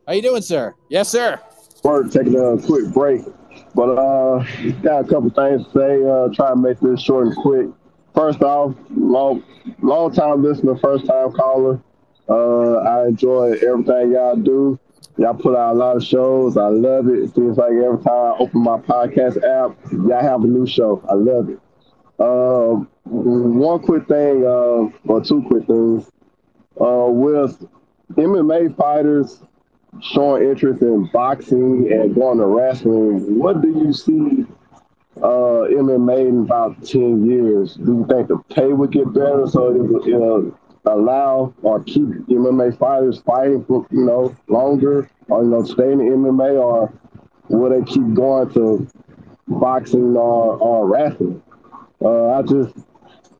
How you doing, sir? Yes, sir. We're taking a quick break, but uh, got a couple things to say. Uh, try to make this short and quick. First off, long, long time listener, first time caller. Uh, I enjoy everything y'all do. Y'all put out a lot of shows. I love it. It seems like every time I open my podcast app, y'all have a new show. I love it. Um, one quick thing, uh, or two quick things. Uh, with MMA fighters showing interest in boxing and going to wrestling, what do you see uh, MMA in about 10 years? Do you think the pay would get better so it would uh, allow or keep MMA fighters fighting for, you know, longer or, you know, stay in MMA or will they keep going to boxing or, or wrestling? Uh, I just,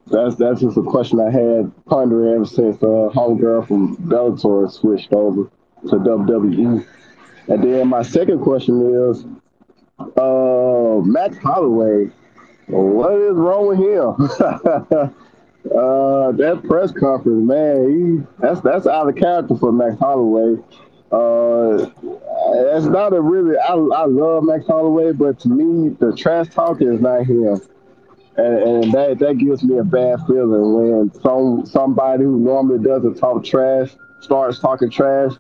that's that's just a question I had pondering ever since uh, homegirl from Bellator switched over to WWE. And then my second question is, uh, Max Holloway, what is wrong with him? uh, that press conference, man, he, that's that's out of character for Max Holloway. Uh, it's not a really. I, I love Max Holloway, but to me, the trash talk is not him. And, and that that gives me a bad feeling when some somebody who normally doesn't talk trash starts talking trash.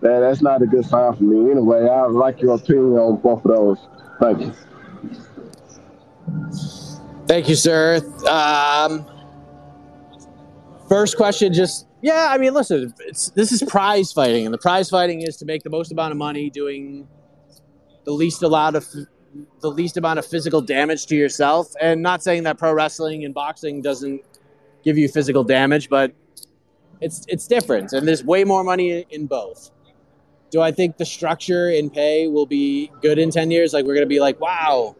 That that's not a good sign for me. Anyway, I like your opinion on both of those. Thank you. Thank you, sir. Um, first question, just yeah. I mean, listen, this is prize fighting, and the prize fighting is to make the most amount of money doing the least amount of the least amount of physical damage to yourself. And not saying that pro wrestling and boxing doesn't give you physical damage, but it's it's different, and there's way more money in both. Do I think the structure in pay will be good in ten years? Like we're gonna be like, wow,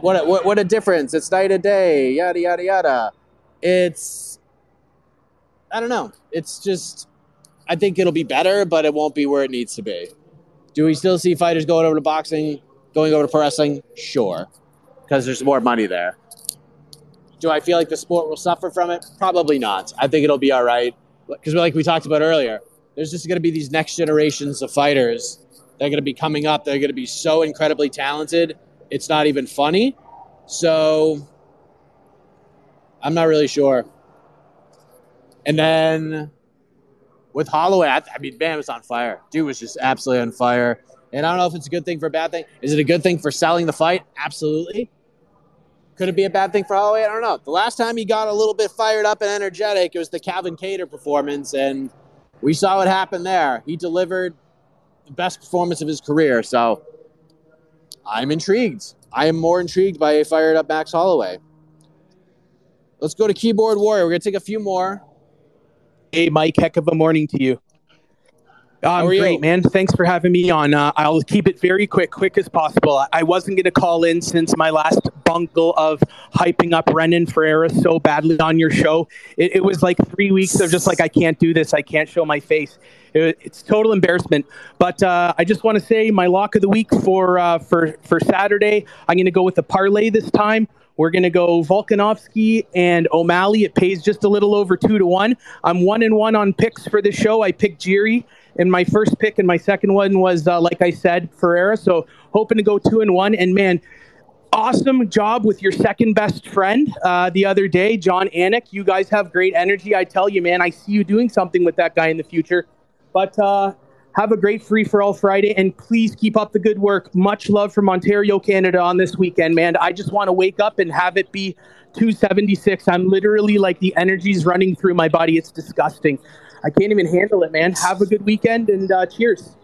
what a, what, what a difference! It's night and day, yada yada yada. It's I don't know. It's just I think it'll be better, but it won't be where it needs to be. Do we still see fighters going over to boxing, going over to pro wrestling? Sure, because there's more money there. Do I feel like the sport will suffer from it? Probably not. I think it'll be all right. Because, like we talked about earlier, there's just going to be these next generations of fighters that are going to be coming up. They're going to be so incredibly talented. It's not even funny. So, I'm not really sure. And then with Holloway, I, I mean, man was on fire. Dude was just absolutely on fire. And I don't know if it's a good thing for a bad thing. Is it a good thing for selling the fight? Absolutely. Could it be a bad thing for Holloway? I don't know. The last time he got a little bit fired up and energetic, it was the Calvin Kattar performance, and we saw what happened there. He delivered the best performance of his career. So I'm intrigued. I am more intrigued by a fired up Max Holloway. Let's go to Keyboard Warrior. We're going to take a few more. Hey, Mike, heck of a morning to you. I'm are you? great, man. Thanks for having me on. Uh, I'll keep it very quick, quick as possible. I wasn't going to call in since my last bungle of hyping up Renan Ferreira so badly on your show. It, it was like three weeks of just like, I can't do this. I can't show my face. It, it's total embarrassment. But uh, I just want to say my lock of the week for uh, for for Saturday. I'm going to go with the parlay this time. We're going to go Volkanovski and O'Malley. It pays just a little over two to one. I'm one and one on picks for the show. I picked Jiri in my first pick, and my second one was, uh, like I said, Ferreira. So hoping to go two and one. And man, awesome job with your second best friend uh, the other day, Jon Anik. You guys have great energy. I tell you, man, I see you doing something with that guy in the future. But uh, have a great free for all Friday, and please keep up the good work. Much love from Ontario, Canada, on this weekend, man. I just want to wake up and have it be 276. I'm literally like the energy's running through my body. It's disgusting. I can't even handle it, man. Have a good weekend and uh, cheers.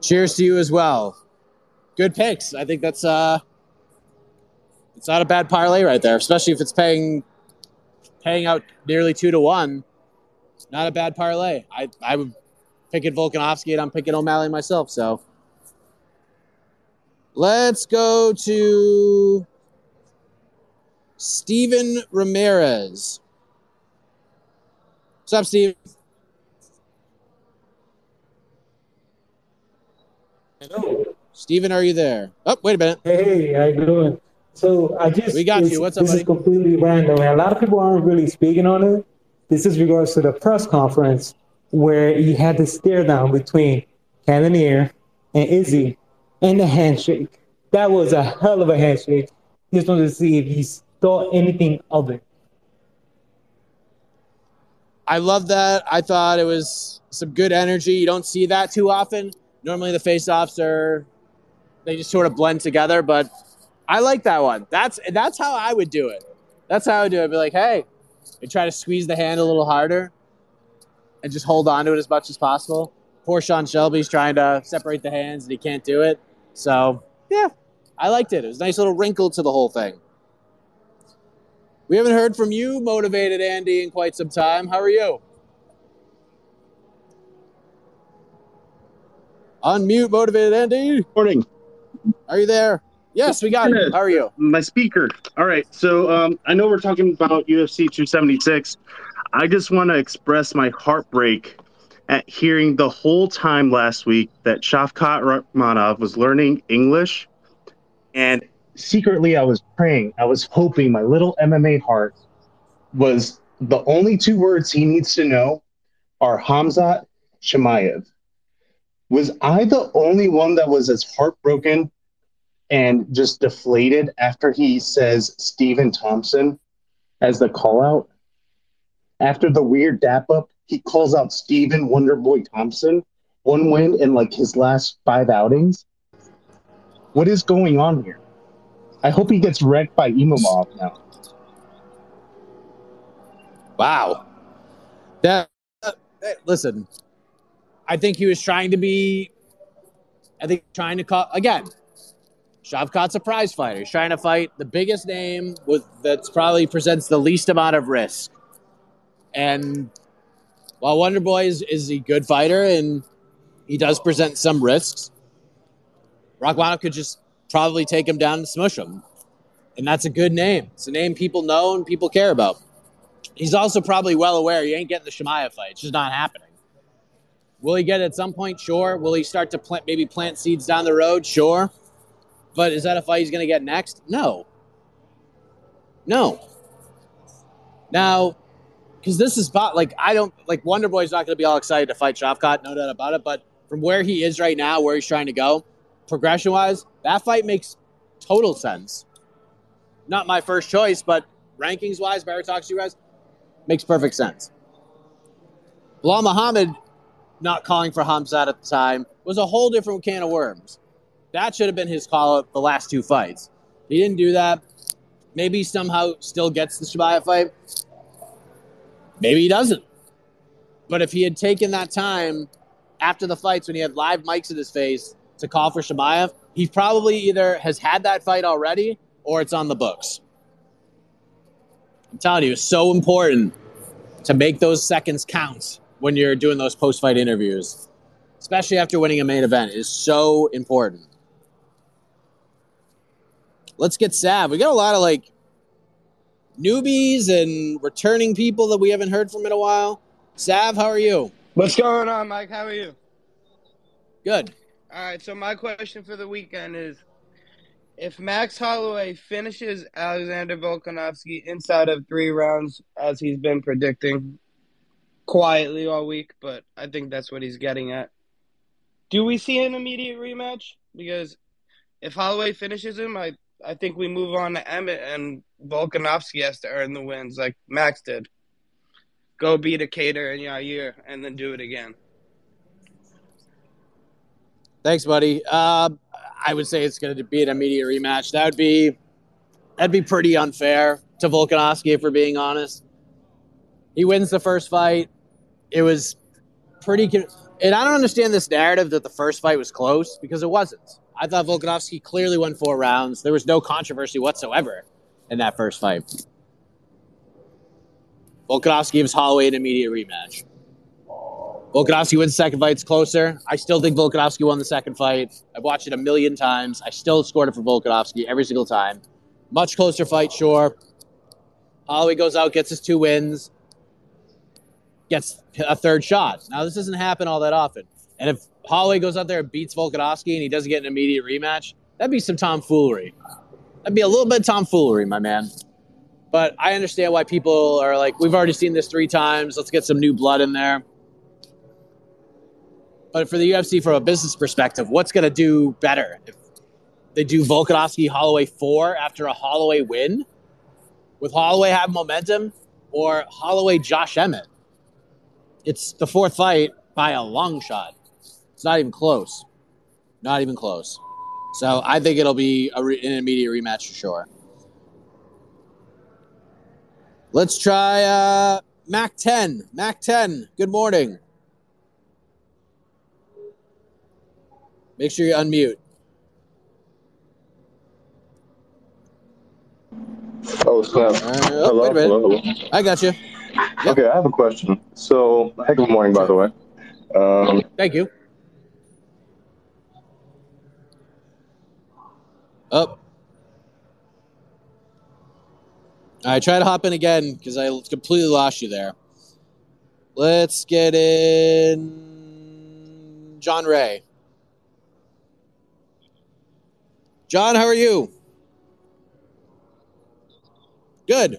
Cheers to you as well. Good picks. I think that's uh it's not a bad parlay right there, especially if it's paying paying out nearly two to one. It's not a bad parlay. I I would pick it Volkanovski and I'm picking O'Malley myself, so let's go to Steven Ramirez. What's up, Steve? Hello. Steven, are you there? Oh, wait a minute. Hey, how you doing? So I just We got you. What's up, This buddy? is completely random, and a lot of people aren't really speaking on it. This is regards to the press conference where you had the stare down between Cannonier and Izzy, and the handshake. That was a hell of a handshake. Just wanted to see if you thought anything of it. I love that. I thought it was some good energy. You don't see that too often. Normally the face-offs are they just sort of blend together, but I like that one. That's that's how I would do it. That's how I would do it. I'd be like, hey, and try to squeeze the hand a little harder and just hold on to it as much as possible. Poor Sean Shelby's trying to separate the hands and he can't do it. So yeah, I liked it. It was a nice little wrinkle to the whole thing. We haven't heard from you, motivated Andy, in quite some time. How are you? Unmute, motivated Andy. Morning. Are you there? Yes, we got you. How are you? My speaker. All right. So um, I know we're talking about UFC 276. I just want to express my heartbreak at hearing the whole time last week that Shavkat Rakhmonov was learning English. And secretly, I was praying, I was hoping my little MMA heart was the only two words he needs to know are Khamzat Chimaev. Was I the only one that was as heartbroken and just deflated after he says Stephen Thompson as the call out. After the weird dap up, he calls out Stephen Wonderboy Thompson, one win in like his last five outings. What is going on here? I hope he gets wrecked by Imamov now. Wow. That uh, listen, I think he was trying to be I think trying to call again. Shavkat's a prize fighter. He's trying to fight the biggest name with that's probably presents the least amount of risk. And while Wonder Boy is, is a good fighter and he does present some risks, Rakhmonov could just probably take him down and smush him. And that's a good name. It's a name people know and people care about. He's also probably well aware he ain't getting the Chimaev fight. It's just not happening. Will he get it at some point? Sure. Will he start to plant maybe plant seeds down the road? Sure. But is that a fight he's going to get next? No. No. Now, because this is about like I don't like Wonder Boy's not going to be all excited to fight Shavkat, no doubt about it. But from where he is right now, where he's trying to go, progression wise, that fight makes total sense. Not my first choice, but rankings wise, meritocracy wise, makes perfect sense. Belal Muhammad not calling for Khamzat at the time was a whole different can of worms. That should have been his call at the last two fights. He didn't do that. Maybe somehow still gets the Chimaev fight. Maybe he doesn't. But if he had taken that time after the fights when he had live mics in his face to call for Chimaev, he probably either has had that fight already or it's on the books. I'm telling you, it's so important to make those seconds count when you're doing those post fight interviews, especially after winning a main event, is so important. Let's get Sav. We got a lot of like newbies and returning people that we haven't heard from in a while. Sav, how are you? What's going on, Mike? How are you? Good. All right, so my question for the weekend is if Max Holloway finishes Alexander Volkanovski inside of three rounds, as he's been predicting quietly all week, but I think that's what he's getting at. Do we see an immediate rematch? Because if Holloway finishes him, I, I think we move on to Emmett and Volkanovski has to earn the wins like Max did. Go beat a Kattar and Yair and then do it again. Thanks, buddy. Uh, I would say it's going to be an immediate rematch. That would be that'd be pretty unfair to Volkanovski, if we're being honest. He wins the first fight. It was pretty, and I don't understand this narrative that the first fight was close because it wasn't. I thought Volkanovski clearly won four rounds. There was no controversy whatsoever in that first fight. Volkanovski gives Holloway an immediate rematch. Volkanovski wins the second fight. It's closer. I still think Volkanovski won the second fight. I've watched it a million times. I still scored it for Volkanovski every single time. Much closer fight, sure. Holloway goes out, gets his two wins, gets a third shot. Now, this doesn't happen all that often. And if Holloway goes out there and beats Volkanovski and he doesn't get an immediate rematch, that'd be some tomfoolery. That'd be a little bit of tomfoolery, my man. But I understand why people are like, we've already seen this three times. Let's get some new blood in there. But for the UFC, from a business perspective, what's going to do better? If they do Volkanovski Holloway four after a Holloway win, with Holloway have momentum, or Holloway Josh Emmett? It's the fourth fight by a long shot. It's not even close. Not even close. So I think it'll be re- an immediate rematch for sure. Let's try uh, Mac 10. Mac 10, good morning. Make sure you unmute. Oh, snap. Hello, a minute. hello, hello. I got you. Okay, I have a question. So, hey, good morning, by the way. Um, Thank you. Up. I try to hop in again because I completely lost you there. Let's get in John Ray. John, how are you? Good.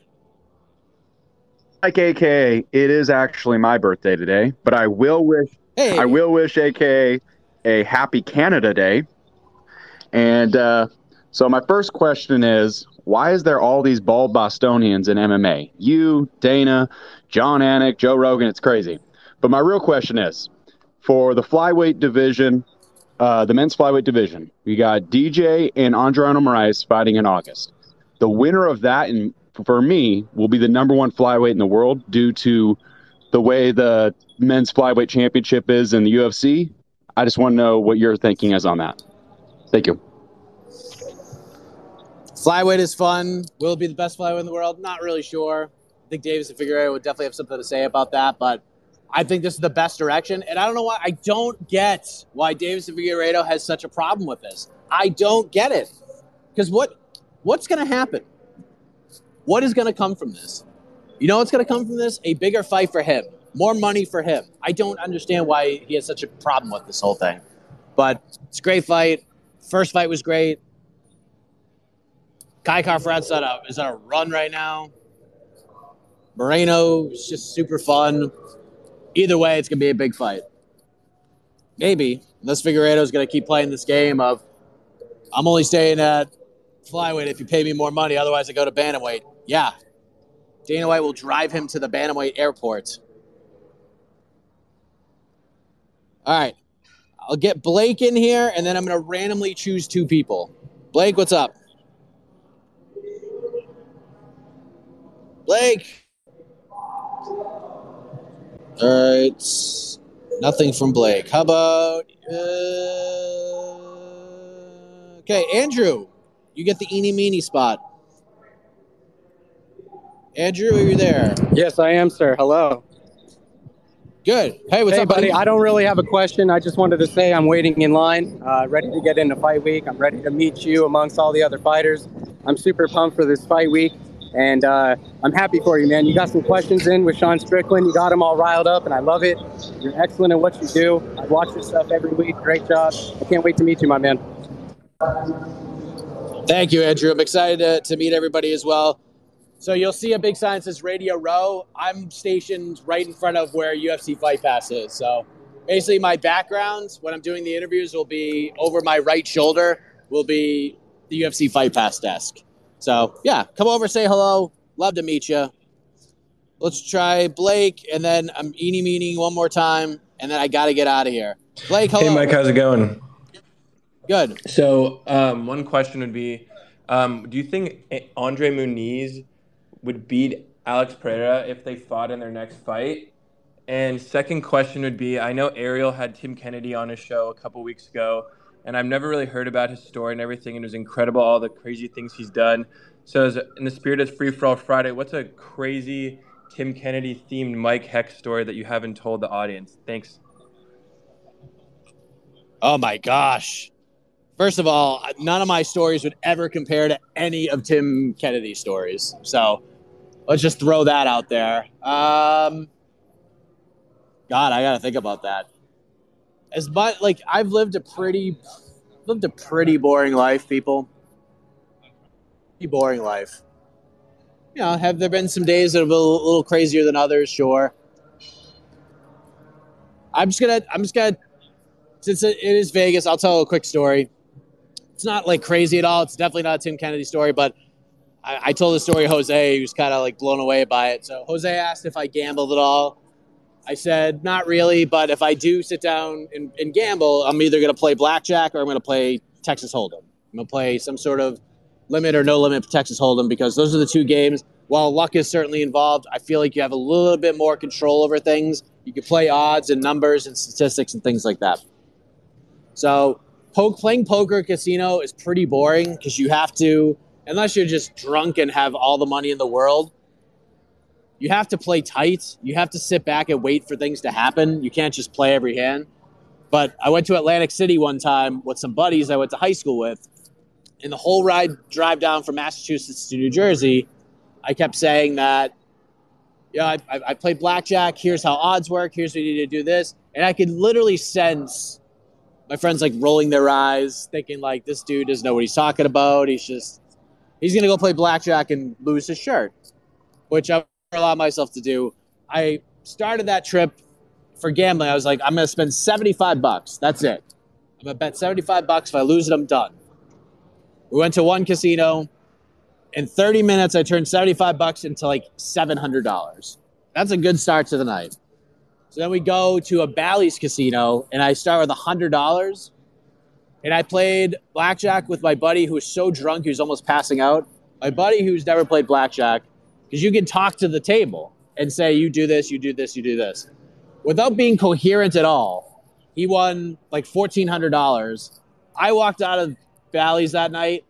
Like AK, it is actually my birthday today, but I will wish Hey. I will wish AK a happy Canada Day. And uh, So my first question is, why is there all these bald Bostonians in MMA? You, Dana, Jon Anik, Joe Rogan, it's crazy. But my real question is, for the flyweight division, uh, the men's flyweight division, we got DJ and Adriano Moraes fighting in August. The winner of that, and for me, will be the number one flyweight in the world due to the way the men's flyweight championship is in the UFC. I just want to know what your thinking is on that. Thank you. Flyweight is fun. Will it be the best flyweight in the world? Not really sure. I think Deiveson Figueiredo would definitely have something to say about that, but I think this is the best direction. And I don't know why I don't get why Deiveson Figueiredo has such a problem with this. I don't get it. Because what what's gonna happen? What is gonna come from this? You know what's gonna come from this? A bigger fight for him. More money for him. I don't understand why he has such a problem with this whole thing. But it's a great fight. First fight was great. Kai Kara-France on a, is on a run right now. Moreno is just super fun. Either way, it's going to be a big fight. Maybe, unless Figueiredo is going to keep playing this game of, I'm only staying at flyweight if you pay me more money. Otherwise, I go to bantamweight. Yeah, Dana White will drive him to the bantamweight airport. All right, I'll get Blake in here, and then I'm going to randomly choose two people. Blake, what's up? Blake. All right. Nothing from Blake. How about. Uh, okay, Andrew. You get the eeny meeny spot. Andrew, are you there? Yes, I am, sir. Hello. Good. Hey, what's hey, up, buddy? buddy? I don't really have a question. I just wanted to say I'm waiting in line, uh, ready to get into fight week. I'm ready to meet you amongst all the other fighters. I'm super pumped for this fight week, and uh, I'm happy for you, man. You got some questions in with Sean Strickland. You got him all riled up, and I love it. You're excellent at what you do. I watch your stuff every week. Great job. I can't wait to meet you, my man. Thank you, Andrew. I'm excited to, to meet everybody as well. So you'll see a big sign says Radio Row. I'm stationed right in front of where UFC Fight Pass is. So basically, my background when I'm doing the interviews will be over my right shoulder will be the UFC Fight Pass desk. So yeah, come over, say hello. Love to meet you. Let's try Blake, and then I'm eeny meaning one more time, and then I got to get out of here. Blake, hello. Hey, Mike, how's it going? Good. So, um, one question would be um, Do you think Andre Muniz would beat Alex Pereira if they fought in their next fight? And second question would be I know Ariel had Tim Kennedy on his show a couple weeks ago, and I've never really heard about his story and everything, and it was incredible, all the crazy things he's done. So, in the spirit of Free For All Friday, what's a crazy Tim Kennedy themed Mike Heck story that you haven't told the audience? Thanks. Oh my gosh. First of all, none of my stories would ever compare to any of Tim Kennedy's stories. So let's just throw that out there. Um, God, I got to think about that. As much like I've lived a pretty, lived a pretty boring life, people. Pretty boring life. You know, have there been some days that have been a little, crazier than others? Sure. I'm just gonna, I'm just gonna since it is Vegas, I'll tell a quick story. It's not like crazy at all. It's definitely not a Tim Kennedy story, but I, I told the story to Jose. Was kind of like blown away by it. So Jose asked if I gambled at all. I said, not really, but if I do sit down and, and gamble, I'm either going to play blackjack or I'm going to play Texas Hold'em. I'm going to play some sort of limit or no limit Texas Hold'em because those are the two games. While luck is certainly involved, I feel like you have a little bit more control over things. You can play odds and numbers and statistics and things like that. So poke, playing poker casino is pretty boring because you have to, unless you're just drunk and have all the money in the world, you have to play tight. You have to sit back and wait for things to happen. You can't just play every hand. But I went to Atlantic City one time with some buddies I went to high school with. And the whole ride drive down from Massachusetts to New Jersey, I kept saying that, yeah, I, I, I played blackjack. Here's how odds work. Here's what you need to do this. And I could literally sense my friends like rolling their eyes, thinking like this dude doesn't know what he's talking about. He's just he's gonna go play blackjack and lose his shirt, which I allow myself to do. I started that trip for gambling. I was like, I'm gonna spend 75 bucks. That's it. I'm gonna bet 75 bucks. If I lose it, I'm done. We went to one casino. In 30 minutes, I turned 75 bucks into like $700. That's a good start to the night. So then we go to a Bally's casino, and I start with $100. And I played blackjack with my buddy who was so drunk he was almost passing out. My buddy who's never played blackjack, because you can talk to the table and say, you do this, you do this, you do this. Without being coherent at all, he won like $1,400. I walked out of Bally's that night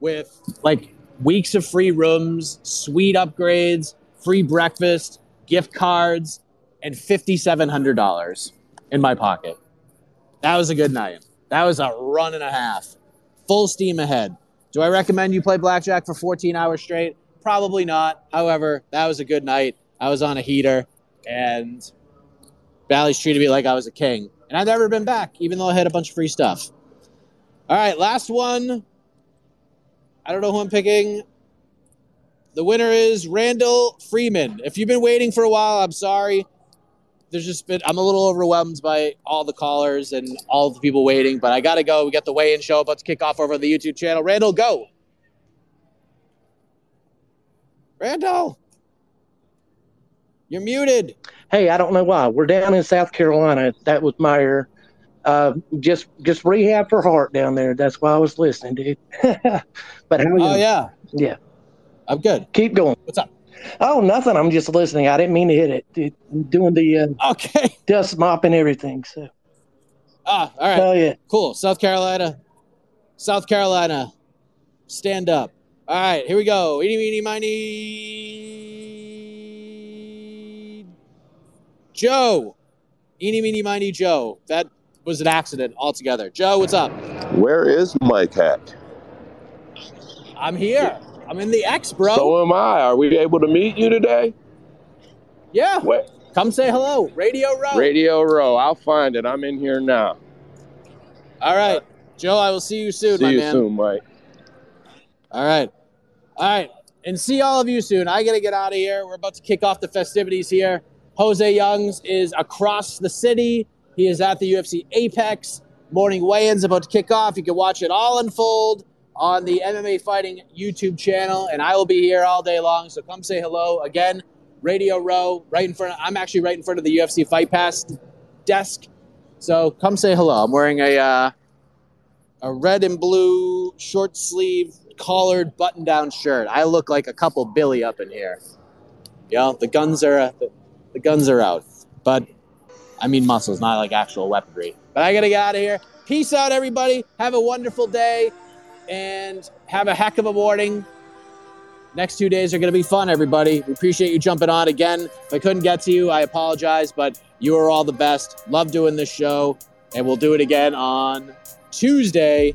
with like weeks of free rooms, suite upgrades, free breakfast, gift cards, and $5,700 in my pocket. That was a good night. That was a run and a half. Full steam ahead. Do I recommend you play blackjack for 14 hours straight? Probably not. However, that was a good night. I was on a heater and Bally's treated me like I was a king. And I've never been back, even though I had a bunch of free stuff. All right, last one. I don't know who I'm picking. The winner is Randall Freeman. If you've been waiting for a while, I'm sorry. There's just been, I'm a little overwhelmed by all the callers and all the people waiting, but I got to go. We got the weigh in show about to kick off over on the YouTube channel. Randall, go. Randall, you're muted. Hey, I don't know why. We're down in South Carolina. That was my error. Uh, just just rehab for heart down there. That's why I was listening, dude. but how are you? Oh, yeah. Yeah. I'm good. Keep going. What's up? Oh, nothing. I'm just listening. I didn't mean to hit it. Dude, I'm doing the uh, okay dust mop and everything. So Ah, all right. Oh, yeah. Cool. South Carolina. South Carolina. Stand up. All right, here we go. Eeny, meeny, miny. Joe. Eeny, meeny, miny, Joe. That was an accident altogether. Joe, what's up? Where is Mike Heck? I'm here. I'm in the X, bro. So am I. Are we able to meet you today? yeah. What? Come say hello. Radio Row. Radio Row. I'll find it. I'm in here now. All right. Joe, I will see you soon, See my you man. See you soon, Mike. All right. All right. And see all of you soon. I got to get out of here. We're about to kick off the festivities here. Jose Youngs is across the city. He is at the UFC Apex. Morning weigh ins about to kick off. You can watch it all unfold on the MMA Fighting YouTube channel. And I will be here all day long. So come say hello. Again, Radio Row, right in front. Of, I'm actually right in front of the UFC Fight Pass desk. So come say hello. I'm wearing a uh, a red and blue short sleeve collared button down shirt. I look like a couple Billy up in here. You know, the guns are the, the guns are out, but I mean muscles, not like actual weaponry. But I gotta get out of here. Peace out, everybody. Have a wonderful day, and have a heck of a morning. Next two days are to be fun, everybody. We appreciate you jumping on again. If I couldn't get to you, I apologize, but you are all the best. Love doing this show, and we'll do it again on Tuesday.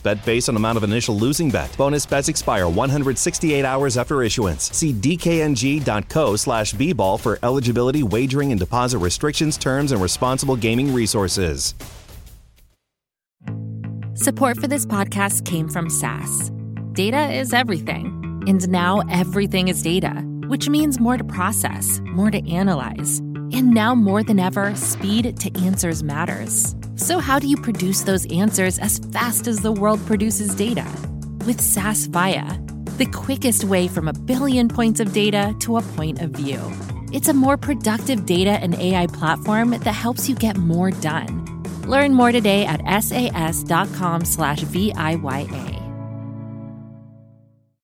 bet based on amount of initial losing bet. Bonus bets expire 168 hours after issuance. See dkng.co slash bball for eligibility, wagering, and deposit restrictions, terms, and responsible gaming resources. Support for this podcast came from SAS. Data is everything. And now everything is data, which means more to process, more to analyze. And now more than ever, speed to answers matters. So, how do you produce those answers as fast as the world produces data? With SAS Viya, the quickest way from a billion points of data to a point of view. It's a more productive data and AI platform that helps you get more done. Learn more today at sas.com slash VIYA.